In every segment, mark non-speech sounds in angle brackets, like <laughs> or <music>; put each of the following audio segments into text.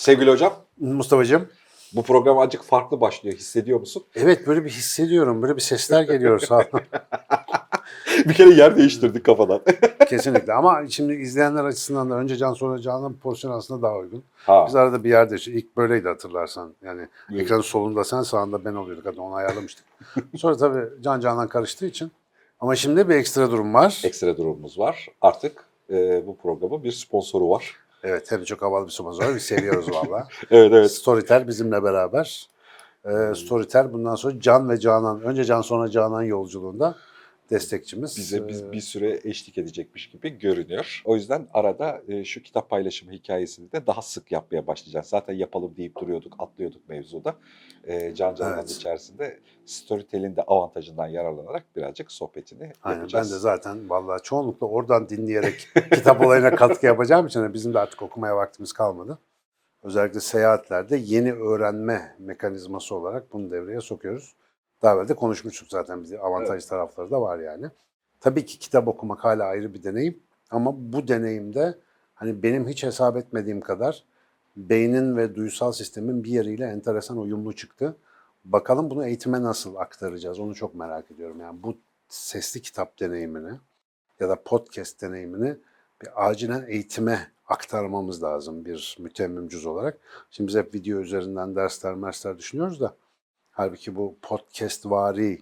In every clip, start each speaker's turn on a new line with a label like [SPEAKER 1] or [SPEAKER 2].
[SPEAKER 1] Sevgili hocam,
[SPEAKER 2] Mustafa'cığım.
[SPEAKER 1] bu program azıcık farklı başlıyor. Hissediyor musun?
[SPEAKER 2] Evet böyle bir hissediyorum. Böyle bir sesler geliyor sağ <laughs>
[SPEAKER 1] bir kere yer değiştirdik kafadan. <laughs>
[SPEAKER 2] Kesinlikle ama şimdi izleyenler açısından da önce Can sonra Can'ın pozisyon aslında daha uygun.
[SPEAKER 1] Ha.
[SPEAKER 2] Biz arada bir yerde ilk böyleydi hatırlarsan. Yani
[SPEAKER 1] Evet.
[SPEAKER 2] ekranın solunda sen sağında ben oluyorduk. Hatta onu ayarlamıştık. <laughs> sonra tabii Can Can'dan karıştığı için. Ama şimdi bir ekstra durum var.
[SPEAKER 1] Ekstra durumumuz var. Artık e, bu programın bir sponsoru var.
[SPEAKER 2] Evet hem de çok havalı bir sponsor var. Biz seviyoruz valla. <laughs>
[SPEAKER 1] Evet evet.
[SPEAKER 2] Storytel bizimle beraber. Ee, Storytel bundan sonra Can ve Canan, önce Can sonra Canan yolculuğunda destekçimiz.
[SPEAKER 1] Bize biz
[SPEAKER 2] Ee,
[SPEAKER 1] bir süre eşlik edecekmiş gibi görünüyor. O yüzden arada e, şu kitap paylaşımı hikayesini de daha sık yapmaya başlayacağız. Zaten yapalım deyip duruyorduk, atlıyorduk mevzuda. E, Can Canan'ın
[SPEAKER 2] Evet.
[SPEAKER 1] içerisinde Storytel'in de avantajından yararlanarak birazcık sohbetini
[SPEAKER 2] Aynen
[SPEAKER 1] yapacağız.
[SPEAKER 2] ben de zaten vallahi çoğunlukla oradan dinleyerek <laughs> kitap olayına katkı yapacağım için bizim de artık okumaya vaktimiz kalmadı. Özellikle seyahatlerde yeni öğrenme mekanizması olarak bunu devreye sokuyoruz. Daha evvel de konuşmuştuk zaten bize avantajlı tarafları da var yani. Tabii ki kitap okumak hala ayrı bir deneyim ama bu deneyimde hani benim hiç hesap etmediğim kadar beynin ve duysal sistemin bir yeriyle enteresan uyumlu çıktı. Bakalım bunu eğitime nasıl aktaracağız onu çok merak ediyorum. Yani bu sesli kitap deneyimini ya da podcast deneyimini bir acilen eğitime aktarmamız lazım bir mütemmimcüz olarak. Şimdi biz hep video üzerinden dersler mersler düşünüyoruz da halbuki bu podcast vari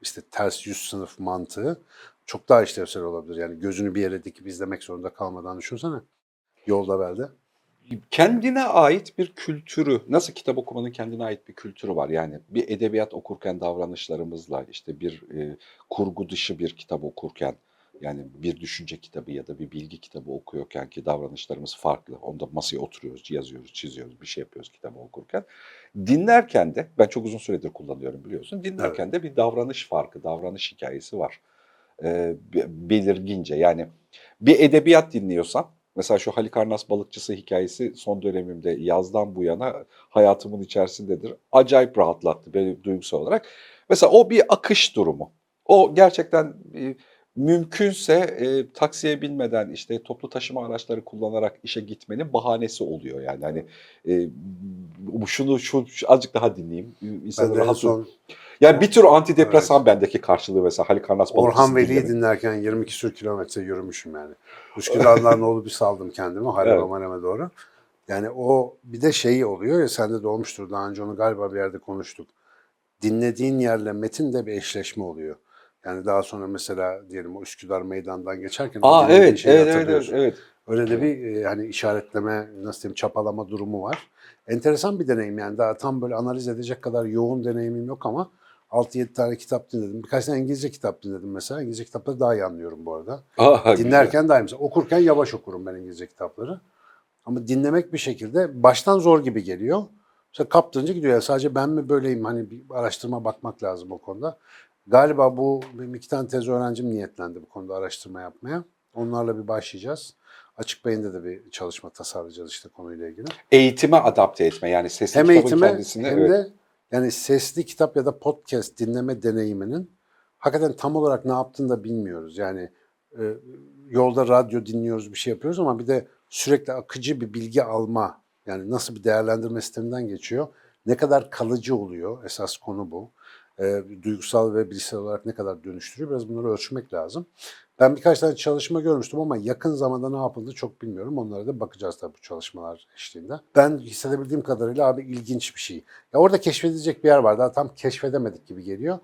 [SPEAKER 2] işte ters yüz sınıf mantığı çok daha işlevsel olabilir. Yani gözünü bir yere dikip izlemek zorunda kalmadan düşünsene. Yolda belde.
[SPEAKER 1] kendine ait bir kültürü, nasıl kitap okumanın kendine ait bir kültürü var. Yani bir edebiyat okurken davranışlarımızla, işte bir e, kurgu dışı bir kitap okurken, yani bir düşünce kitabı ya da bir bilgi kitabı okuyorken ki davranışlarımız farklı. Onda masaya oturuyoruz, yazıyoruz, çiziyoruz, bir şey yapıyoruz kitabı okurken. Dinlerken de, ben çok uzun süredir kullanıyorum biliyorsun, dinlerken de bir davranış farkı, davranış hikayesi var. E, be- belirgince yani bir edebiyat dinliyorsan, Mesela şu Halikarnas balıkçısı hikayesi son dönemimde yazdan bu yana hayatımın içerisindedir. Acayip rahatlattı beni duygusal olarak. Mesela o bir akış durumu. O gerçekten e, mümkünse e, taksiye binmeden işte toplu taşıma araçları kullanarak işe gitmenin bahanesi oluyor yani hani e, şunu şu, şu azıcık daha dinleyeyim
[SPEAKER 2] Ben
[SPEAKER 1] insanı
[SPEAKER 2] de en
[SPEAKER 1] rahat
[SPEAKER 2] son
[SPEAKER 1] yani bir tür antidepresan bendeki karşılığı mesela Halikarnas balıkçısı
[SPEAKER 2] Orhan Veli'yi
[SPEAKER 1] dinlemek.
[SPEAKER 2] dinlerken 22 sür kilometre yürümüşüm yani. Üsküdar'dan <laughs> olup bir saldım kendimi Halep
[SPEAKER 1] Evet.
[SPEAKER 2] Amaneme doğru. Yani o bir de şeyi oluyor ya sende de olmuştur daha önce onu galiba bir yerde konuştuk. Dinlediğin yerle metin de bir eşleşme oluyor. Yani daha sonra mesela diyelim o Üsküdar meydandan geçerken
[SPEAKER 1] Aa evet,
[SPEAKER 2] şeyi
[SPEAKER 1] evet, evet, evet, evet.
[SPEAKER 2] Öyle de bir e, hani işaretleme, nasıl diyeyim çapalama durumu var. Enteresan bir deneyim yani daha tam böyle analiz edecek kadar yoğun deneyimim yok ama 6-7 tane kitap dinledim. Birkaç tane İngilizce kitap dinledim mesela. İngilizce kitapları daha iyi anlıyorum bu arada.
[SPEAKER 1] Aa, güzel.
[SPEAKER 2] Dinlerken daha iyi. Mesela okurken yavaş okurum ben İngilizce kitapları. Ama dinlemek bir şekilde baştan zor gibi geliyor. Mesela kaptırınca gidiyor. Yani sadece ben mi böyleyim? Hani bir araştırma bakmak lazım o konuda. Galiba bu benim iki tane tez öğrencim niyetlendi bu konuda araştırma yapmaya. Onlarla bir başlayacağız. Açık Beyin'de de bir çalışma tasarlayacağız işte konuyla ilgili.
[SPEAKER 1] eğitime adapte etme yani sesli
[SPEAKER 2] Hem
[SPEAKER 1] kitabın
[SPEAKER 2] eğitime
[SPEAKER 1] kendisini
[SPEAKER 2] hem
[SPEAKER 1] evet.
[SPEAKER 2] de yani sesli kitap ya da podcast dinleme deneyiminin hakikaten tam olarak ne yaptığını da bilmiyoruz. Yani e, yolda radyo dinliyoruz bir şey yapıyoruz ama bir de sürekli akıcı bir bilgi alma yani nasıl bir değerlendirme sisteminden geçiyor. Ne kadar kalıcı oluyor esas konu bu. E, duygusal ve bilişsel olarak ne kadar dönüştürüyor biraz bunları ölçmek lazım. Ben birkaç tane çalışma görmüştüm ama yakın zamanda ne yapıldı çok bilmiyorum. Onlara da bakacağız tabii bu çalışmalar eşliğinde. Ben hissedebildiğim kadarıyla abi ilginç bir şey. Ya orada keşfedilecek bir yer var. Daha tam keşfedemedik gibi geliyor.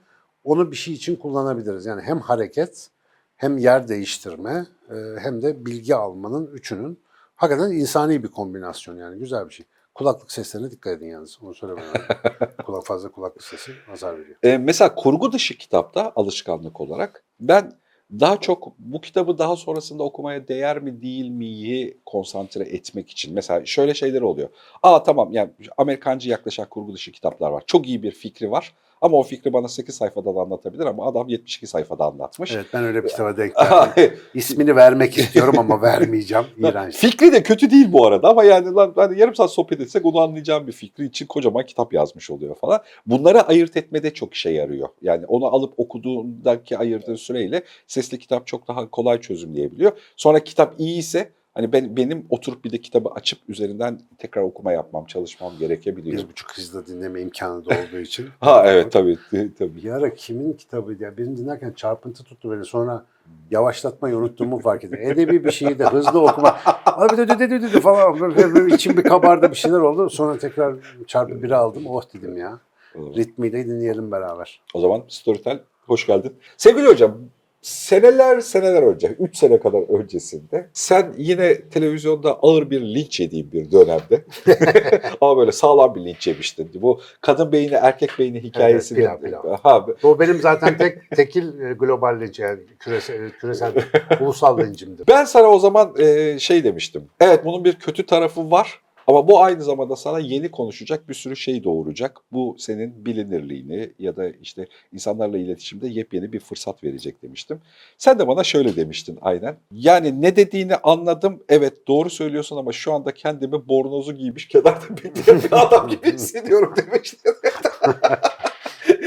[SPEAKER 2] Onu bir şey için kullanabiliriz. Yani hem hareket, hem yer değiştirme, e, hem de bilgi almanın üçünün hakikaten insani bir kombinasyon yani güzel bir şey. Kulaklık seslerine dikkat edin yalnız. Onu söylemem. <laughs> Kulak fazla kulaklık sesi azar veriyor.
[SPEAKER 1] E, mesela kurgu dışı kitapta alışkanlık olarak ben daha çok bu kitabı daha sonrasında okumaya değer mi değil miyi konsantre etmek için. Mesela şöyle şeyler oluyor. Aa tamam yani Amerikancı yaklaşan kurgu dışı kitaplar var. Çok iyi bir fikri var ama o fikri bana 8 sayfada da anlatabilir ama adam 72 sayfada anlatmış.
[SPEAKER 2] Evet ben öyle bir kitaba denk geldim. İsmini vermek istiyorum ama vermeyeceğim. İğrenç.
[SPEAKER 1] Fikri de kötü değil bu arada ama yani lan hani yarım saat sohbet etsek onu anlayacağım bir fikri için kocaman kitap yazmış oluyor falan. Bunları ayırt etmede çok işe yarıyor. Yani onu alıp okuduğundaki ayırdığın süreyle sesli kitap çok daha kolay çözümleyebiliyor. Sonra kitap iyi ise Hani ben benim oturup bir de kitabı açıp üzerinden tekrar okuma yapmam, çalışmam gerekebiliyor.
[SPEAKER 2] Bir buçuk hızda dinleme imkanı da olduğu için. <laughs>
[SPEAKER 1] Ha evet tabii tabii.
[SPEAKER 2] Bir ara kimin kitabıydı ya? Birini dinlerken çarpıntı tuttu beni. Sonra yavaşlatmayı unuttuğumu fark ettim. Edebi bir şeyi de hızlı okuma. Abi de de de de de falan. İçim bir kabardı bir şeyler oldu. Sonra tekrar çarpı biri aldım. Oh dedim ya. Ritmiyle dinleyelim beraber.
[SPEAKER 1] O zaman Storytel hoş geldin. Sevgili hocam, seneler seneler önce, 3 sene kadar öncesinde sen yine televizyonda ağır bir linç yediğin bir dönemde <laughs> ama böyle sağlam bir linç yemiştin. Bu kadın beyni erkek beyni hikayesini.
[SPEAKER 2] pilav, pilav.
[SPEAKER 1] Ha,
[SPEAKER 2] O benim zaten tek tekil e, global linç yani küresel, küresel <laughs> ulusal lincimdir.
[SPEAKER 1] ben sana o zaman e, şey demiştim. Evet bunun bir kötü tarafı var. Ama bu aynı zamanda sana yeni konuşacak bir sürü şey doğuracak. Bu senin bilinirliğini ya da işte insanlarla iletişimde yepyeni bir fırsat verecek demiştim. Sen de bana şöyle demiştin aynen. Yani ne dediğini anladım. Evet doğru söylüyorsun ama şu anda kendimi bornozu giymiş kenarda bekleyen bir adam gibi <laughs> hissediyorum demiştin. <laughs>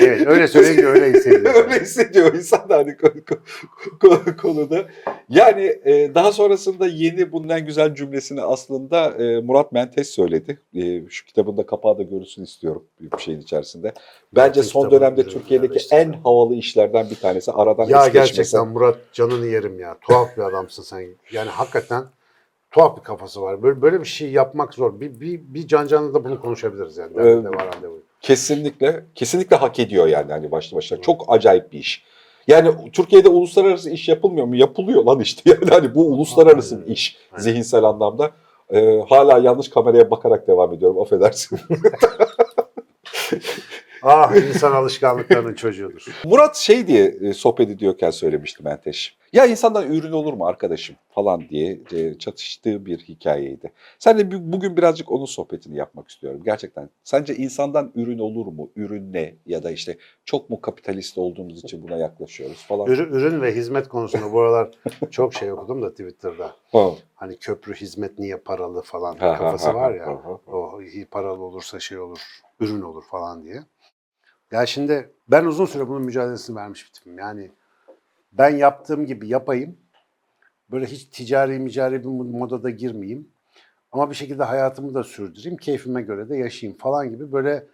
[SPEAKER 2] Evet öyle söyleyince öyle hissediyorum. <laughs>
[SPEAKER 1] Öyle hissediyor insan da hani ko- ko- ko- konuda. Yani e, daha sonrasında yeni bundan güzel cümlesini aslında e, Murat Mentes söyledi. E, şu kitabın da kapağı da görülsün istiyorum bir şeyin içerisinde. Bence
[SPEAKER 2] Murat'ın
[SPEAKER 1] son dönemde Türkiye'deki
[SPEAKER 2] işte.
[SPEAKER 1] en havalı işlerden bir tanesi. Aradan
[SPEAKER 2] Ya
[SPEAKER 1] es geçmesen.
[SPEAKER 2] gerçekten Murat canını yerim ya. Tuhaf bir adamsın sen. Yani hakikaten tuhaf bir kafası var. Böyle böyle bir şey yapmak zor. Bir bir, bir can canlı da bunu konuşabiliriz yani.
[SPEAKER 1] Evet.
[SPEAKER 2] Derde var randevu.
[SPEAKER 1] Kesinlikle, kesinlikle hak ediyor yani hani başlı başına. Çok acayip bir iş. Yani Türkiye'de uluslararası iş yapılmıyor mu? Yapılıyor lan işte. <laughs> Yani hani bu uluslararası bir iş zihinsel anlamda. Ee, hala yanlış kameraya bakarak devam ediyorum. Affedersin. <laughs>
[SPEAKER 2] Ah insan alışkanlıklarının çocuğudur.
[SPEAKER 1] Murat şey diye e, sohbet ediyorken söylemişti Menteş. Ya insandan ürün olur mu arkadaşım falan diye e, çatıştığı bir hikayeydi. Sen de bu- bugün birazcık onun sohbetini yapmak istiyorum. Gerçekten sence insandan ürün olur mu? Ürün ne? Ya da işte çok mu kapitalist olduğumuz için buna yaklaşıyoruz falan.
[SPEAKER 2] Ürün, ürün ve hizmet konusunda bu aralar çok şey okudum da Twitter'da.
[SPEAKER 1] Ha.
[SPEAKER 2] Hani köprü hizmet niye paralı falan
[SPEAKER 1] Ha, ha,
[SPEAKER 2] kafası
[SPEAKER 1] ha,
[SPEAKER 2] var
[SPEAKER 1] ha,
[SPEAKER 2] ya.
[SPEAKER 1] ha.
[SPEAKER 2] O paralı olursa şey olur, ürün olur falan diye. Ya şimdi ben uzun süre bunun mücadelesini vermiş bir tipim. Yani ben yaptığım gibi yapayım. Böyle hiç ticari micari bir modada girmeyeyim. Ama bir şekilde hayatımı da sürdüreyim. Keyfime göre de yaşayayım falan gibi böyle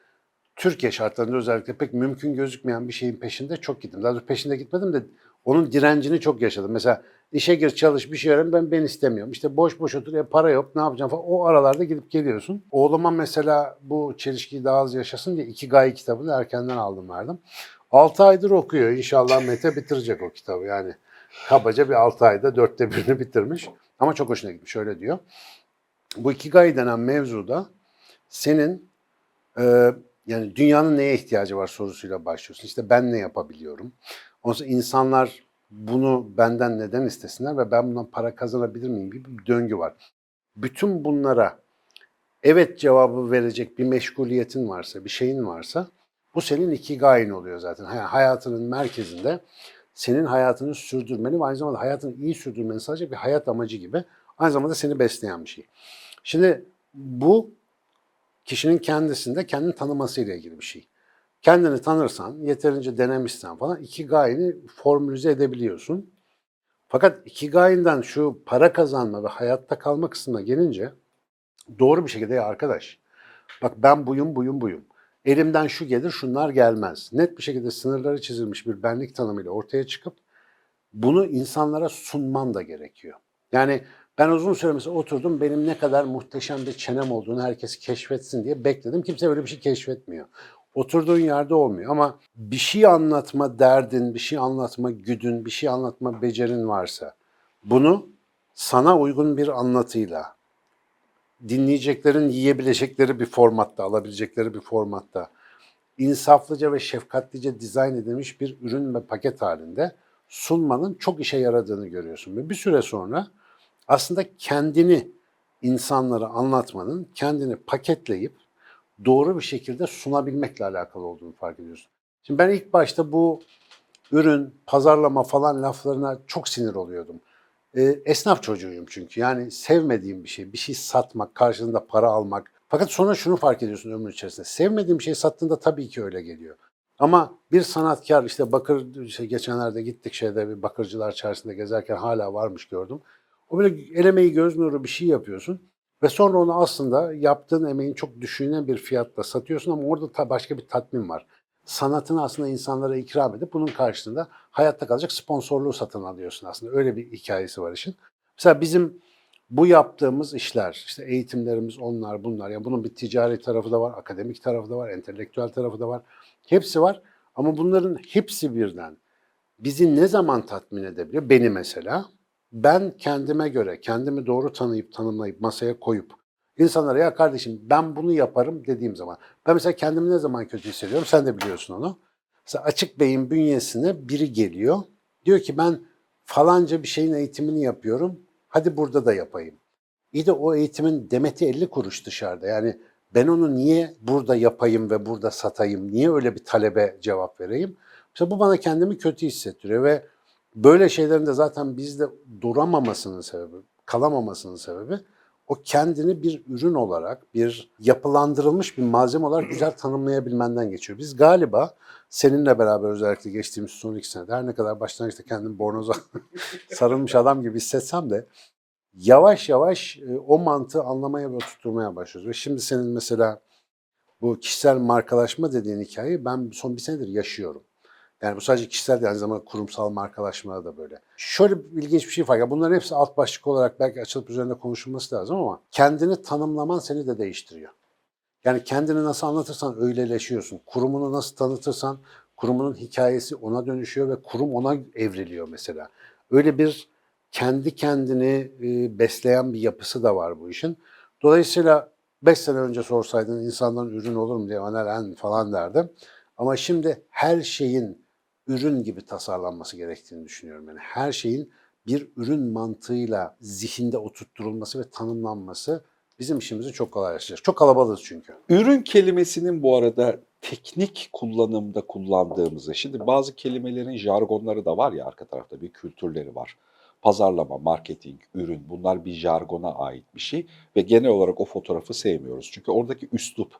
[SPEAKER 2] Türkiye şartlarında özellikle pek mümkün gözükmeyen bir şeyin peşinde çok gittim. Daha doğrusu peşinde gitmedim de onun direncini çok yaşadım. Mesela işe gir çalış bir şey öğren ben ben istemiyorum. İşte boş boş otur ya para yok ne yapacağım falan. O aralarda gidip geliyorsun. Oğluma mesela bu çelişkiyi daha az yaşasın diye iki gay kitabını erkenden aldım verdim. 6 aydır okuyor. İnşallah Mete bitirecek o kitabı. Yani kabaca bir 6 ayda dörtte birini bitirmiş. Ama çok hoşuna gitmiş. Öyle diyor. Bu Ikigai denen mevzuda senin e, yani dünyanın neye ihtiyacı var sorusuyla başlıyorsun. İşte ben ne yapabiliyorum? Sonra insanlar bunu benden neden istesinler ve ben bundan para kazanabilir miyim gibi bir döngü var. Bütün bunlara evet cevabı verecek bir meşguliyetin varsa, bir şeyin varsa bu senin ikigai'in oluyor zaten. Hayatının merkezinde senin hayatını sürdürmeni ve aynı zamanda hayatını iyi sürdürmeni sadece bir hayat amacı gibi aynı zamanda seni besleyen bir şey. Şimdi bu kişinin kendisinde kendini tanımasıyla ilgili bir şey. Kendini tanırsan, yeterince denemişsen falan ikigai'ni formülize edebiliyorsun. Fakat ikigai'nden şu para kazanma ve hayatta kalma kısmına gelince doğru bir şekilde ya arkadaş bak ben buyum buyum buyum. Elimden şu gelir şunlar gelmez. Net bir şekilde sınırları çizilmiş bir benlik tanımıyla ortaya çıkıp bunu insanlara sunman da gerekiyor. Yani ben uzun süre mesela oturdum benim ne kadar muhteşem bir çenem olduğunu herkes keşfetsin diye bekledim. Kimse öyle bir şey keşfetmiyor. Oturduğun yerde olmuyor ama bir şey anlatma derdin, bir şey anlatma güdün, bir şey anlatma becerin varsa bunu sana uygun bir anlatıyla, dinleyeceklerin yiyebilecekleri bir formatta, alabilecekleri bir formatta, insaflıca ve şefkatlice dizayn edilmiş bir ürün ve paket halinde sunmanın çok işe yaradığını görüyorsun. Ve bir süre sonra aslında kendini insanlara anlatmanın, kendini paketleyip doğru bir şekilde sunabilmekle alakalı olduğunu fark ediyorsun. Şimdi ben ilk başta bu ürün, pazarlama falan laflarına çok sinir oluyordum. E, esnaf çocuğuyum çünkü. Yani sevmediğim bir şey, bir şey satmak, karşılığında para almak. Fakat sonra şunu fark ediyorsun ömrün içerisinde. Sevmediğim bir şey sattığında tabii ki öyle geliyor. Ama bir sanatkar işte bakır işte geçenlerde gittik şeyde bir bakırcılar çarşısında gezerken hala varmış gördüm. O böyle el emeği göz nuru bir şey yapıyorsun. Ve sonra onu aslında yaptığın emeğin çok düşüğüne bir fiyatla satıyorsun ama orada ta başka bir tatmin var. Sanatını aslında insanlara ikram edip bunun karşılığında hayatta kalacak sponsorluğu satın alıyorsun aslında. Öyle bir hikayesi var işin. Mesela bizim bu yaptığımız işler, işte eğitimlerimiz onlar bunlar. Yani bunun bir ticari tarafı da var, akademik tarafı da var, entelektüel tarafı da var. Hepsi var ama bunların hepsi birden bizi ne zaman tatmin edebiliyor? Beni mesela. Ben kendime göre, kendimi doğru tanıyıp tanımlayıp masaya koyup insanlara ya kardeşim ben bunu yaparım dediğim zaman. Ben mesela kendimi ne zaman kötü hissediyorum? Sen de biliyorsun onu. Mesela açık beyin bünyesine biri geliyor. Diyor ki ben falanca bir şeyin eğitimini yapıyorum. Hadi burada da yapayım. İyi de o eğitimin demeti 50 kuruş dışarıda. Yani ben onu niye burada yapayım ve burada satayım? Niye öyle bir talebe cevap vereyim? Mesela bu bana kendimi kötü hissettiriyor ve böyle şeylerin de zaten bizde duramamasının sebebi, kalamamasının sebebi o kendini bir ürün olarak, bir yapılandırılmış bir malzeme olarak güzel tanımlayabilmenden geçiyor. Biz galiba seninle beraber özellikle geçtiğimiz son iki senede her ne kadar başlangıçta kendimi bornoza <laughs> sarılmış adam gibi hissetsem de yavaş yavaş e, o mantığı anlamaya ve oturtmaya başlıyoruz. Ve şimdi senin mesela bu kişisel markalaşma dediğin hikayeyi ben son bir senedir yaşıyorum. Yani bu sadece kişisel değil, aynı zamanda kurumsal markalaşmada da böyle. Şöyle ilginç bir şey var. Ya bunların hepsi alt başlık olarak belki açılıp üzerinde konuşulması lazım ama kendini tanımlaman seni de değiştiriyor. Yani kendini nasıl anlatırsan öyleleşiyorsun. Kurumunu nasıl tanıtırsan kurumunun hikayesi ona dönüşüyor ve kurum ona evriliyor mesela. Öyle bir kendi kendini e, besleyen bir yapısı da var bu işin. Dolayısıyla 5 sene önce sorsaydın insandan ürün olur mu diye analen falan derdim. Ama şimdi her şeyin ürün gibi tasarlanması gerektiğini düşünüyorum. Yani her şeyin bir ürün mantığıyla zihinde oturtturulması ve tanımlanması bizim işimizi çok kolaylaştıracak. Çok kalabalığız çünkü.
[SPEAKER 1] Ürün kelimesinin bu arada teknik kullanımda kullandığımızı, şimdi bazı kelimelerin jargonları da var ya arka tarafta bir kültürleri var. Pazarlama, marketing, ürün bunlar bir jargona ait bir şey ve genel olarak o fotoğrafı sevmiyoruz. Çünkü oradaki üslup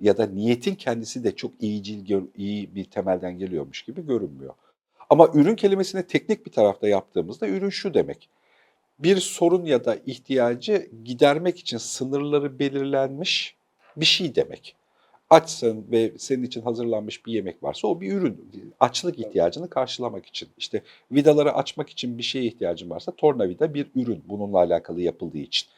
[SPEAKER 1] ya da niyetin kendisi de çok iyicil, iyi bir temelden geliyormuş gibi görünmüyor. Ama ürün kelimesini teknik bir tarafta yaptığımızda ürün şu demek. Bir sorun ya da ihtiyacı gidermek için sınırları belirlenmiş bir şey demek. Açsın ve senin için hazırlanmış bir yemek varsa o bir ürün. Açlık ihtiyacını karşılamak için. İşte vidaları açmak için bir şeye ihtiyacın varsa tornavida bir ürün bununla alakalı yapıldığı için.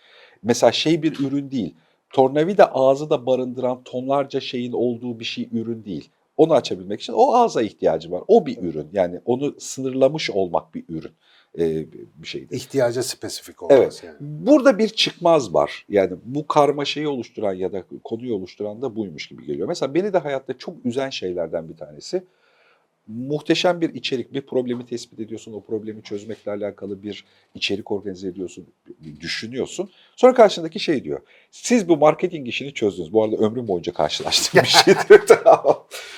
[SPEAKER 1] Mesela şey bir ürün değil. Tornavida ağzı da barındıran tonlarca şeyin olduğu bir şey ürün değil. Onu açabilmek için o ağza ihtiyacı var. O bir ürün. Yani onu sınırlamış olmak bir ürün. Ee, bir şeydir.
[SPEAKER 2] İhtiyaca spesifik olması
[SPEAKER 1] Evet.
[SPEAKER 2] yani.
[SPEAKER 1] Burada bir çıkmaz var. Yani bu karmaşayı oluşturan ya da konuyu oluşturan da buymuş gibi geliyor. Mesela beni de hayatta çok üzen şeylerden bir tanesi. Muhteşem bir içerik, bir problemi tespit ediyorsun, o problemi çözmekle alakalı bir içerik organize ediyorsun, düşünüyorsun. Sonra karşındaki şey diyor, siz bu marketing işini çözdünüz. Bu arada ömrüm boyunca karşılaştığım bir <laughs> şeydir.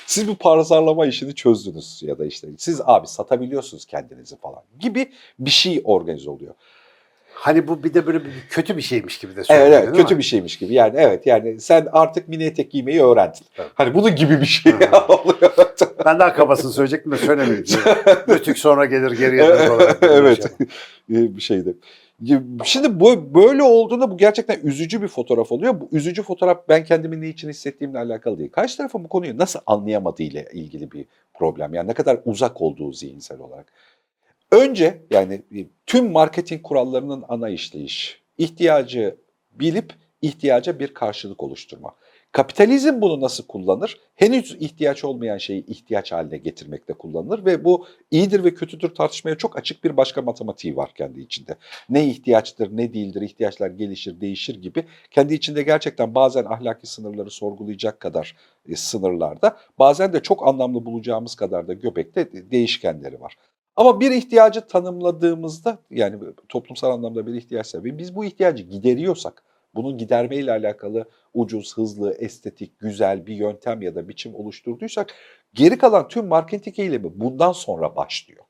[SPEAKER 1] Siz bu pazarlama işini çözdünüz ya da işte siz abi satabiliyorsunuz kendinizi falan gibi bir şey organize oluyor.
[SPEAKER 2] Hani bu bir de böyle bir kötü bir şeymiş gibi de
[SPEAKER 1] Evet,
[SPEAKER 2] söylüyor
[SPEAKER 1] evet kötü bir şeymiş gibi. Yani evet yani sen artık mini etek giymeyi öğrendin.
[SPEAKER 2] Evet.
[SPEAKER 1] Hani bunun gibi bir şey <laughs> oluyor.
[SPEAKER 2] Ben daha kabasını söyleyecektim de söylemeyeyim. <laughs> Ötük sonra gelir geriye
[SPEAKER 1] evet.
[SPEAKER 2] şey. <laughs>
[SPEAKER 1] bir şeydi. Şimdi bu böyle olduğunda bu gerçekten üzücü bir fotoğraf oluyor. Bu üzücü fotoğraf ben kendimi ne için hissettiğimle alakalı değil. Karşı tarafın bu konuyu nasıl anlayamadığıyla ilgili bir problem. Yani ne kadar uzak olduğu zihinsel olarak. Önce yani tüm marketing kurallarının ana işleyiş, ihtiyacı bilip ihtiyaca bir karşılık oluşturma. Kapitalizm bunu nasıl kullanır? Henüz ihtiyaç olmayan şeyi ihtiyaç haline getirmekte kullanılır ve bu iyidir ve kötüdür tartışmaya çok açık bir başka matematiği var kendi içinde. Ne ihtiyaçtır, ne değildir, ihtiyaçlar gelişir, değişir gibi kendi içinde gerçekten bazen ahlaki sınırları sorgulayacak kadar e, sınırlarda, bazen de çok anlamlı bulacağımız kadar da göbekte de- değişkenleri var. Ama bir ihtiyacı tanımladığımızda yani toplumsal anlamda bir ihtiyaçsa ve biz bu ihtiyacı gideriyorsak bunun gidermeyle alakalı ucuz, hızlı, estetik, güzel bir yöntem ya da biçim oluşturduysak geri kalan tüm marketing eylemi bundan sonra başlıyor.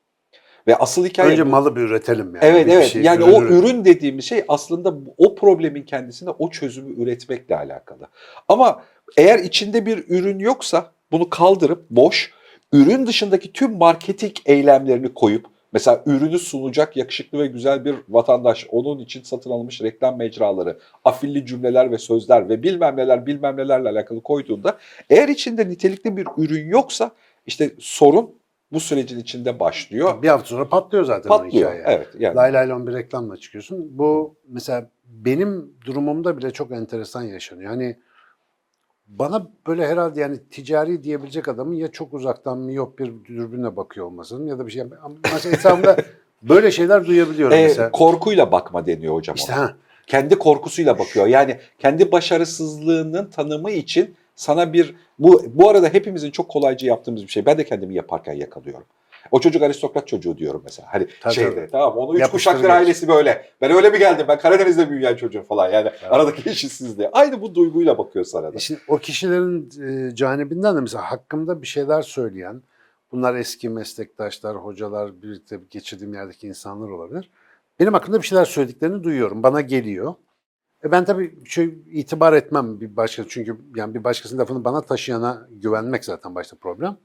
[SPEAKER 1] Ve asıl hikaye
[SPEAKER 2] Önce
[SPEAKER 1] bu.
[SPEAKER 2] malı bir üretelim yani.
[SPEAKER 1] Evet
[SPEAKER 2] Bir
[SPEAKER 1] evet
[SPEAKER 2] şey,
[SPEAKER 1] yani
[SPEAKER 2] ürün
[SPEAKER 1] o
[SPEAKER 2] üretelim.
[SPEAKER 1] ürün dediğimiz şey aslında o problemin kendisinde o çözümü üretmekle alakalı. Ama eğer içinde bir ürün yoksa bunu kaldırıp boş, ürün dışındaki tüm marketing eylemlerini koyup Mesela ürünü sunacak yakışıklı ve güzel bir vatandaş, onun için satın alınmış reklam mecraları, afilli cümleler ve sözler ve bilmem neler bilmem nelerle alakalı koyduğunda eğer içinde nitelikli bir ürün yoksa işte sorun bu sürecin içinde başlıyor.
[SPEAKER 2] Bir hafta sonra patlıyor zaten o
[SPEAKER 1] Patlıyor.
[SPEAKER 2] hikaye.
[SPEAKER 1] Evet yani.
[SPEAKER 2] Lay lay lon bir reklamla çıkıyorsun. Bu mesela benim durumumda bile çok enteresan yaşanıyor. Yani bana böyle herhalde yani ticari diyebilecek adamın ya çok uzaktan miyop bir dürbünle bakıyor olmasının ya da bir şey. Ama Mesela etrafımda <laughs> böyle şeyler duyabiliyorum
[SPEAKER 1] Ee,
[SPEAKER 2] mesela.
[SPEAKER 1] korkuyla bakma deniyor hocam
[SPEAKER 2] İşte
[SPEAKER 1] ona.
[SPEAKER 2] ha,
[SPEAKER 1] Kendi korkusuyla bakıyor. Yani kendi başarısızlığının tanımı için sana bir bu bu arada hepimizin çok kolayca yaptığımız bir şey. Ben de kendimi yaparken yakalıyorum. O çocuk aristokrat çocuğu diyorum mesela. Hani
[SPEAKER 2] Tabii,
[SPEAKER 1] şeyde
[SPEAKER 2] tabii.
[SPEAKER 1] tamam onu üç kuşaktır ailesi böyle. Ben öyle mi geldim? Ben Karadeniz'de büyüyen çocuğum falan. Yani aradaki eşitsizliği. Aynı bu duyguyla bakıyor sana da.
[SPEAKER 2] E Şimdi o kişilerin e, canibinden de mesela hakkımda bir şeyler söyleyen, bunlar eski meslektaşlar, hocalar, birlikte geçirdiğim yerdeki insanlar olabilir. Benim hakkımda bir şeyler söylediklerini duyuyorum. Bana geliyor. E ben tabii şey itibar etmem bir başka çünkü yani bir başkasının lafını bana taşıyana güvenmek zaten başta problem.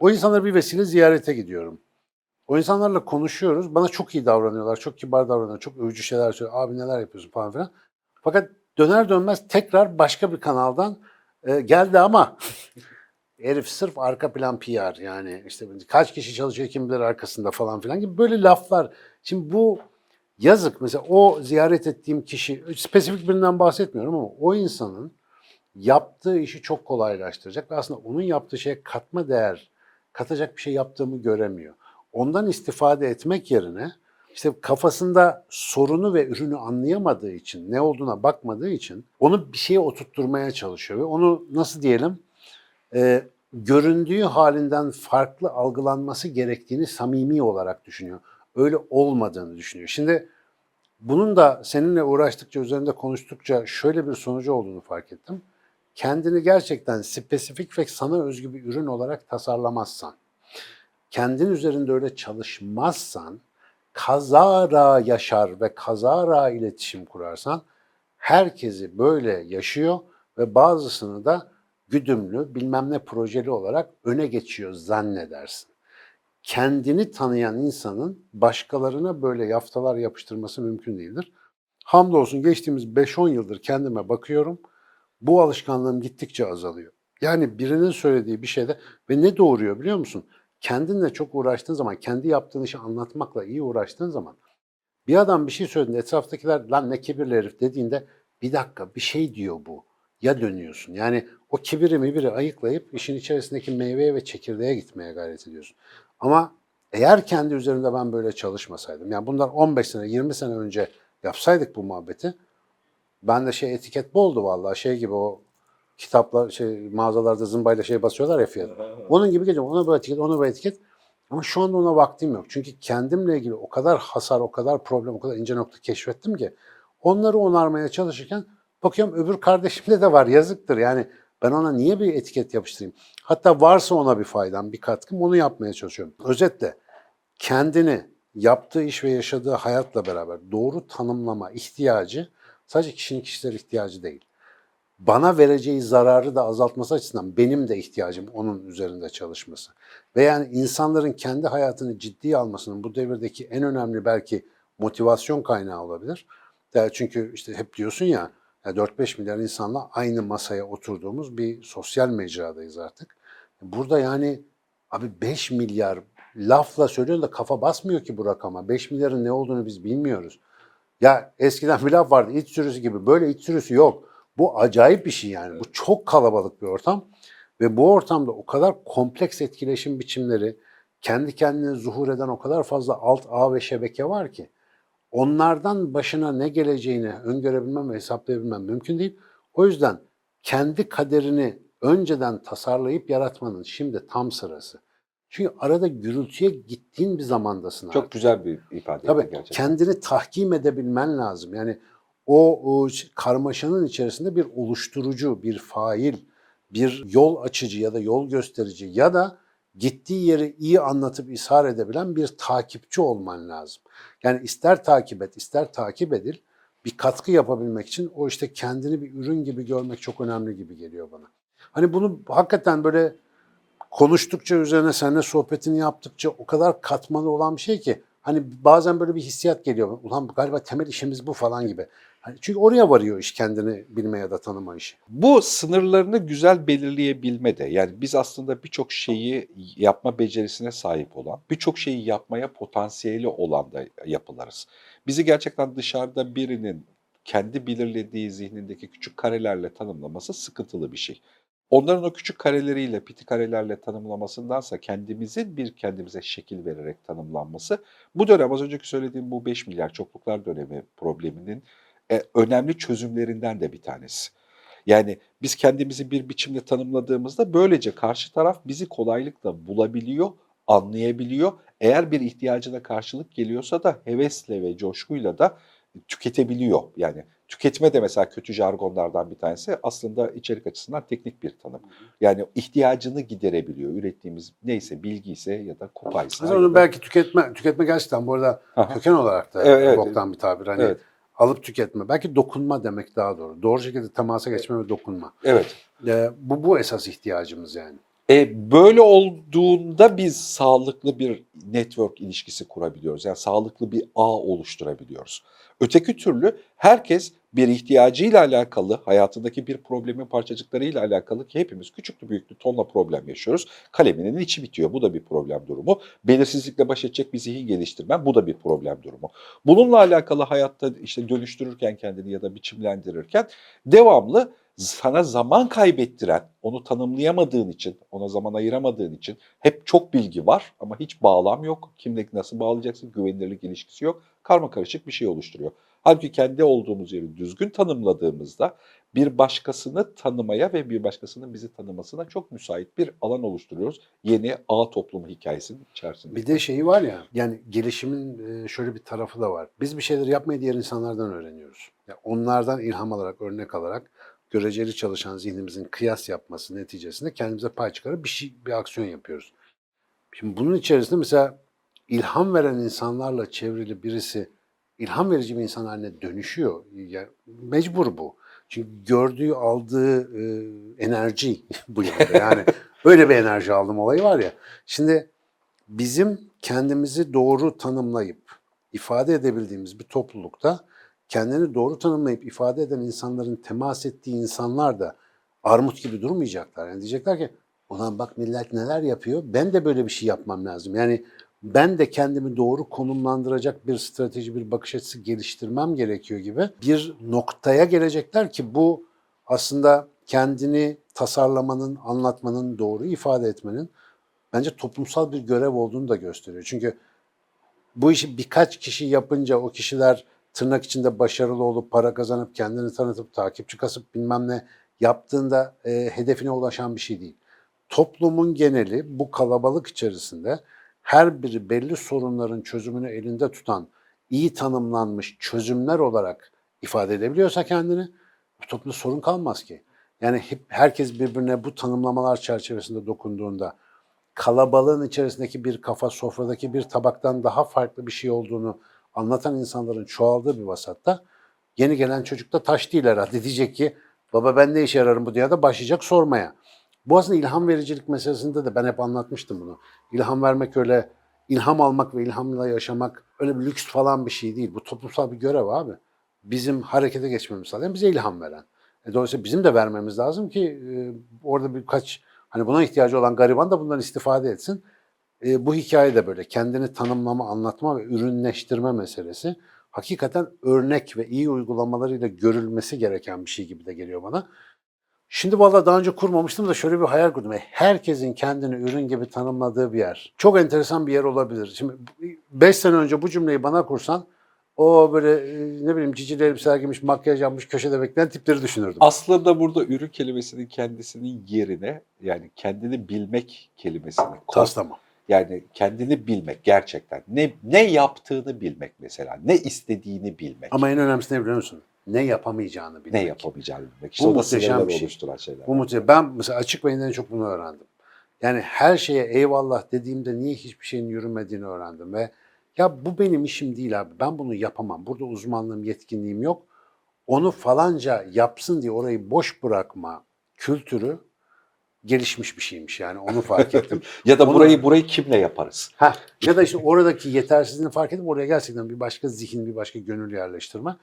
[SPEAKER 2] O insanları bir vesile ziyarete gidiyorum. O insanlarla konuşuyoruz. Bana çok iyi davranıyorlar, çok kibar davranıyorlar, çok övücü şeyler söylüyor. Abi neler yapıyorsun falan filan. Fakat döner dönmez tekrar başka bir kanaldan e, geldi ama <laughs> herif sırf arka plan PR yani işte kaç kişi çalışıyor kim bilir arkasında falan filan gibi böyle laflar. Şimdi bu yazık mesela o ziyaret ettiğim kişi spesifik birinden bahsetmiyorum ama o insanın yaptığı işi çok kolaylaştıracak ve aslında onun yaptığı şeye katma değer katacak bir şey yaptığımı göremiyor. Ondan istifade etmek yerine işte kafasında sorunu ve ürünü anlayamadığı için, ne olduğuna bakmadığı için onu bir şeye oturtturmaya çalışıyor ve onu nasıl diyelim e, göründüğü halinden farklı algılanması gerektiğini samimi olarak düşünüyor. Öyle olmadığını düşünüyor. Şimdi bunun da seninle uğraştıkça, üzerinde konuştukça şöyle bir sonucu olduğunu fark ettim. Kendini gerçekten spesifik ve sana özgü bir ürün olarak tasarlamazsan, kendin üzerinde öyle çalışmazsan, kazara yaşar ve kazara iletişim kurarsan, herkesi böyle yaşıyor ve bazısını da güdümlü, bilmem ne projeli olarak öne geçiyor zannedersin. Kendini tanıyan insanın başkalarına böyle yaftalar yapıştırması mümkün değildir. Hamdolsun geçtiğimiz 5-10 yıldır kendime bakıyorum. Bu alışkanlığım gittikçe azalıyor. Yani birinin söylediği bir şeyde ve ne doğuruyor biliyor musun? Kendinle çok uğraştığın zaman, kendi yaptığın işi anlatmakla iyi uğraştığın zaman bir adam bir şey söylediğinde etraftakiler lan ne kibirli herif dediğinde bir dakika bir şey diyor bu. Ya dönüyorsun. Yani o kibiri mibiri ayıklayıp işin içerisindeki meyveye ve çekirdeğe gitmeye gayret ediyorsun. Ama eğer kendi üzerimde ben böyle çalışmasaydım, yani bunlar 15 sene, 20 sene önce yapsaydık bu muhabbeti, ben de şey etiket boldu vallahi şey gibi o kitaplar şey mağazalarda zımbayla şey basıyorlar ya fiyat. Onun gibi geliyor. Ona bu etiket, ona bu etiket. Ama şu anda ona vaktim yok. Çünkü kendimle ilgili o kadar hasar, o kadar problem, o kadar ince nokta keşfettim ki onları onarmaya çalışırken bakıyorum öbür kardeşimde de var. Yazıktır. Yani ben ona niye bir etiket yapıştırayım? Hatta varsa ona bir faydam, bir katkım onu yapmaya çalışıyorum. Özetle kendini yaptığı iş ve yaşadığı hayatla beraber doğru tanımlama ihtiyacı sadece kişinin kişisel ihtiyacı değil. Bana vereceği zararı da azaltması açısından benim de ihtiyacım onun üzerinde çalışması. Ve yani insanların kendi hayatını ciddiye almasının bu devirdeki en önemli belki motivasyon kaynağı olabilir. Çünkü işte hep diyorsun ya 4-5 milyar insanla aynı masaya oturduğumuz bir sosyal mecradayız artık. Burada yani abi 5 milyar lafla söylüyor da kafa basmıyor ki bu rakama. 5 milyarın ne olduğunu biz bilmiyoruz. Ya eskiden bir laf vardı iç sürüsü gibi. Böyle iç sürüsü yok. Bu acayip bir şey yani. Bu çok kalabalık bir ortam. Ve bu ortamda o kadar kompleks etkileşim biçimleri, kendi kendine zuhur eden o kadar fazla alt ağ ve şebeke var ki onlardan başına ne geleceğini öngörebilmem ve hesaplayabilmem mümkün değil. O yüzden kendi kaderini önceden tasarlayıp yaratmanın şimdi tam sırası. Çünkü arada gürültüye gittiğin bir zamandasın artık.
[SPEAKER 1] Çok güzel bir ifade
[SPEAKER 2] Tabii
[SPEAKER 1] gerçekten.
[SPEAKER 2] kendini tahkim edebilmen lazım. Yani o, o karmaşanın içerisinde bir oluşturucu, bir fail, bir yol açıcı ya da yol gösterici ya da gittiği yeri iyi anlatıp ishar edebilen bir takipçi olman lazım. Yani ister takip et, ister takip edil bir katkı yapabilmek için o işte kendini bir ürün gibi görmek çok önemli gibi geliyor bana. Hani bunu hakikaten böyle konuştukça üzerine seninle sohbetini yaptıkça o kadar katmanı olan bir şey ki hani bazen böyle bir hissiyat geliyor. Ulan galiba temel işimiz bu falan gibi. Hani çünkü oraya varıyor iş kendini bilme ya da tanıma işi.
[SPEAKER 1] Bu sınırlarını güzel belirleyebilme de yani biz aslında birçok şeyi yapma becerisine sahip olan, birçok şeyi yapmaya potansiyeli olan da yapılarız. Bizi gerçekten dışarıda birinin kendi belirlediği zihnindeki küçük karelerle tanımlaması sıkıntılı bir şey. Onların o küçük kareleriyle, piti karelerle tanımlamasındansa kendimizin bir kendimize şekil vererek tanımlanması bu dönem az önceki söylediğim bu 5 milyar çokluklar dönemi probleminin e, önemli çözümlerinden de bir tanesi. Yani biz kendimizi bir biçimde tanımladığımızda böylece karşı taraf bizi kolaylıkla bulabiliyor, anlayabiliyor. Eğer bir ihtiyacına karşılık geliyorsa da hevesle ve coşkuyla da tüketebiliyor. Yani tüketme de mesela kötü jargonlardan bir tanesi aslında içerik açısından teknik bir tanım. Yani ihtiyacını giderebiliyor. Ürettiğimiz neyse bilgi ise ya da kupaysa.
[SPEAKER 2] Mesela onu belki tüketme, tüketme gerçekten bu arada
[SPEAKER 1] Aha.
[SPEAKER 2] köken olarak da
[SPEAKER 1] Evet, evet.
[SPEAKER 2] boktan bir tabir. Hani
[SPEAKER 1] Evet.
[SPEAKER 2] alıp tüketme. Belki dokunma demek daha doğru. Doğru şekilde temasa geçme ve dokunma.
[SPEAKER 1] Evet.
[SPEAKER 2] Ee, bu, bu esas ihtiyacımız yani.
[SPEAKER 1] E, böyle olduğunda biz sağlıklı bir network ilişkisi kurabiliyoruz. Yani sağlıklı bir ağ oluşturabiliyoruz. Öteki türlü herkes bir ihtiyacıyla alakalı, hayatındaki bir problemin parçacıklarıyla alakalı ki hepimiz küçüklü büyüklü tonla problem yaşıyoruz. Kaleminin içi bitiyor. Bu da bir problem durumu. Belirsizlikle baş edecek bir zihin geliştirmen bu da bir problem durumu. Bununla alakalı hayatta işte dönüştürürken kendini ya da biçimlendirirken devamlı sana zaman kaybettiren, onu tanımlayamadığın için, ona zaman ayıramadığın için hep çok bilgi var ama hiç bağlam yok. Kimle nasıl bağlayacaksın, güvenilirlik ilişkisi yok. Karma karışık bir şey oluşturuyor. Halbuki kendi olduğumuz yeri düzgün tanımladığımızda bir başkasını tanımaya ve bir başkasının bizi tanımasına çok müsait bir alan oluşturuyoruz. Yeni ağ toplumu hikayesinin içerisinde.
[SPEAKER 2] Bir de şeyi var ya yani gelişimin e, şöyle bir tarafı da var. Biz bir şeyleri yapmayı diğer insanlardan öğreniyoruz. Ya onlardan ilham alarak, örnek alarak göreceli çalışan zihnimizin kıyas yapması neticesinde kendimize pay çıkarıp bir şey, bir aksiyon yapıyoruz. Şimdi bunun içerisinde mesela ilham veren insanlarla çevrili birisi ilham verici bir insan haline dönüşüyor. Yani mecbur bu. Çünkü gördüğü, aldığı e, enerji <laughs> bu yönde. Yani öyle bir enerji aldım olayı var ya. Şimdi bizim kendimizi doğru tanımlayıp ifade edebildiğimiz bir toplulukta kendini doğru tanımlayıp ifade eden insanların temas ettiği insanlar da armut gibi durmayacaklar. Yani diyecekler ki ulan bak millet neler yapıyor ben de böyle bir şey yapmam lazım. Yani ben de kendimi doğru konumlandıracak bir strateji, bir bakış açısı geliştirmem gerekiyor gibi bir noktaya gelecekler ki bu aslında kendini tasarlamanın, anlatmanın, doğru ifade etmenin bence toplumsal bir görev olduğunu da gösteriyor. Çünkü bu işi birkaç kişi yapınca o kişiler tırnak içinde başarılı olup para kazanıp kendini tanıtıp takipçi kasıp bilmem ne yaptığında e, hedefine ulaşan bir şey değil. Toplumun geneli bu kalabalık içerisinde her biri belli sorunların çözümünü elinde tutan iyi tanımlanmış çözümler olarak ifade edebiliyorsa kendini bu toplumda sorun kalmaz ki. Yani hep, herkes birbirine bu tanımlamalar çerçevesinde dokunduğunda kalabalığın içerisindeki bir kafa sofradaki bir tabaktan daha farklı bir şey olduğunu anlatan insanların çoğaldığı bir vasatta yeni gelen çocuk da taş değil herhalde. <laughs> Diyecek ki baba ben ne işe yararım bu dünyada başlayacak sormaya. Bu aslında ilham vericilik meselesinde de ben hep anlatmıştım bunu. İlham vermek öyle, ilham almak ve ilhamla yaşamak öyle bir lüks falan bir şey değil. Bu toplumsal bir görev abi. Bizim harekete geçmemiz sağlayan bize ilham veren. E dolayısıyla bizim de vermemiz lazım ki e, orada birkaç hani buna ihtiyacı olan gariban da bundan istifade etsin. E, bu hikaye de böyle kendini tanımlama, anlatma ve ürünleştirme meselesi hakikaten örnek ve iyi uygulamalarıyla görülmesi gereken bir şey gibi de geliyor bana. Şimdi valla daha önce kurmamıştım da şöyle bir hayal kurdum. E, Herkesin kendini ürün gibi tanımladığı bir yer. Çok enteresan bir yer olabilir. Şimdi 5 sene önce bu cümleyi bana kursan o böyle e, ne bileyim cicili elbiseler giymiş, makyaj yapmış, köşede bekleyen tipleri düşünürdüm.
[SPEAKER 1] Aslında burada ürün kelimesinin kendisinin yerine yani kendini bilmek kelimesini koy.
[SPEAKER 2] Taslama.
[SPEAKER 1] Yani kendini bilmek gerçekten. Ne ne yaptığını bilmek mesela. Ne istediğini bilmek.
[SPEAKER 2] Ama en önemlisi ne biliyor musun? Ne yapamayacağını bilmek.
[SPEAKER 1] ne yapamayacağını bilmek. İşte
[SPEAKER 2] Bu muhteşem bir şey.
[SPEAKER 1] oluşturan şeyler.
[SPEAKER 2] Bu mutlaka. Ben mesela açık beyinden en çok bunu öğrendim. Yani her şeye eyvallah dediğimde niye hiçbir şeyin yürümediğini öğrendim ve ya bu benim işim değil abi. Ben bunu yapamam. Burada uzmanlığım, yetkinliğim yok. Onu falanca yapsın diye orayı boş bırakma kültürü gelişmiş bir şeymiş yani onu fark ettim. <laughs>
[SPEAKER 1] Ya da
[SPEAKER 2] Onu-
[SPEAKER 1] burayı burayı kimle yaparız?
[SPEAKER 2] Ha ya da işte oradaki yetersizliğini fark edip oraya gerçekten bir başka zihin, bir başka gönül yerleştirme.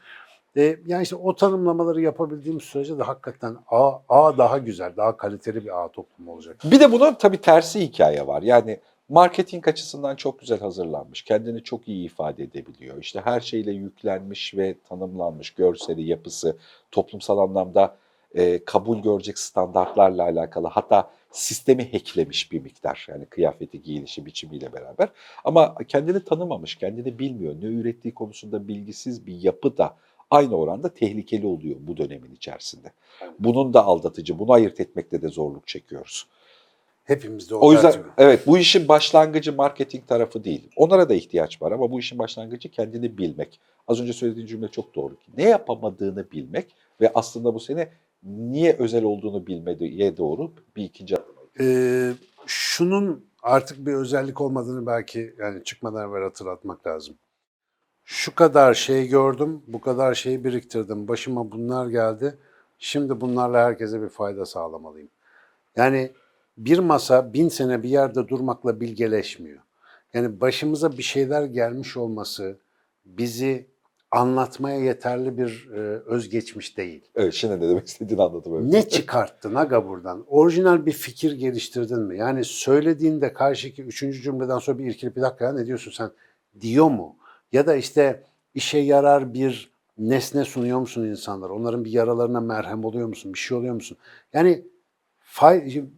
[SPEAKER 2] E, yani işte o tanımlamaları yapabildiğimiz sürece de hakikaten ağ, ağ daha güzel, daha kaliteli bir ağ toplumu olacak.
[SPEAKER 1] Bir de bunun tabii tersi hikaye var. Yani marketing açısından çok güzel hazırlanmış. Kendini çok iyi ifade edebiliyor. İşte her şeyle yüklenmiş ve tanımlanmış. Görseli, yapısı, toplumsal anlamda e, kabul görecek standartlarla alakalı. Hatta sistemi hacklemiş bir miktar. Yani kıyafeti, giyinişi, biçimiyle beraber. Ama kendini tanımamış, kendini bilmiyor. Ne ürettiği konusunda bilgisiz bir yapı da aynı oranda tehlikeli oluyor bu dönemin içerisinde. Bunun da aldatıcı, bunu ayırt etmekte de zorluk çekiyoruz.
[SPEAKER 2] Hepimizde o,
[SPEAKER 1] O yüzden
[SPEAKER 2] var.
[SPEAKER 1] evet bu işin başlangıcı marketing tarafı değil. Onlara da ihtiyaç var ama bu işin başlangıcı kendini bilmek. Az önce söylediğin cümle çok doğru. Ne yapamadığını bilmek ve aslında bu seni niye özel olduğunu bilmeye doğru bir ikinci adım.
[SPEAKER 2] Ee, şunun artık bir özellik olmadığını belki yani çıkmadan evvel hatırlatmak lazım. Şu kadar şey gördüm, bu kadar şey biriktirdim, başıma bunlar geldi. Şimdi bunlarla herkese bir fayda sağlamalıyım. Yani bir masa bin sene bir yerde durmakla bilgeleşmiyor. Yani başımıza bir şeyler gelmiş olması bizi anlatmaya yeterli bir e, özgeçmiş değil.
[SPEAKER 1] Evet şimdi ne demek istediğini anladım.
[SPEAKER 2] Ne çıkarttın aga buradan? Orijinal bir fikir geliştirdin mi? Yani söylediğinde karşıki üçüncü cümleden sonra bir irkilip bir dakika ya ne diyorsun sen diyor mu? Ya da işte işe yarar bir nesne sunuyor musun insanlara? Onların bir yaralarına merhem oluyor musun? Bir şey oluyor musun? Yani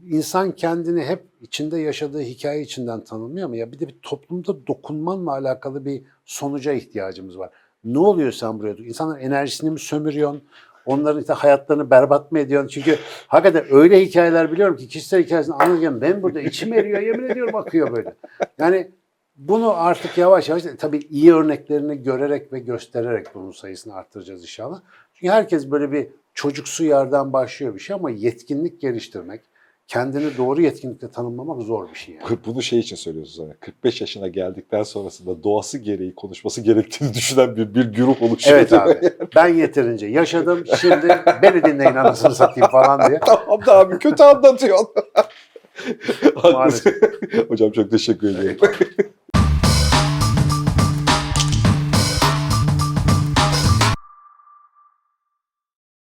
[SPEAKER 2] insan kendini hep içinde yaşadığı hikaye içinden tanımlıyor mu? Ya bir de bir toplumda dokunmanla alakalı bir sonuca ihtiyacımız var. Ne oluyor sen buraya? İnsanların enerjisini mi sömürüyorsun? Onların işte hayatlarını berbat mı ediyorsun? Çünkü hakikaten öyle hikayeler biliyorum ki kişisel hikayesini anlatırken ben burada içim eriyor yemin ediyorum akıyor böyle. Yani bunu artık yavaş yavaş tabii iyi örneklerini görerek ve göstererek bunun sayısını arttıracağız inşallah. Çünkü herkes böyle bir çocuksu yerden başlıyor bir şey ama yetkinlik geliştirmek, kendini doğru yetkinlikle tanımlamak zor bir şey yani.
[SPEAKER 1] Bunu şey için söylüyorsun sana. 45 yaşına geldikten sonrasında doğası gereği konuşması gerektiğini düşünen bir, bir güruh oluşuyor.
[SPEAKER 2] Evet abi. <laughs> Ben yeterince yaşadım. Şimdi beni dinleyin anasını satayım falan diye.
[SPEAKER 1] tamam da abi kötü anlatıyorsun. <laughs> Hocam çok teşekkür ediyorum.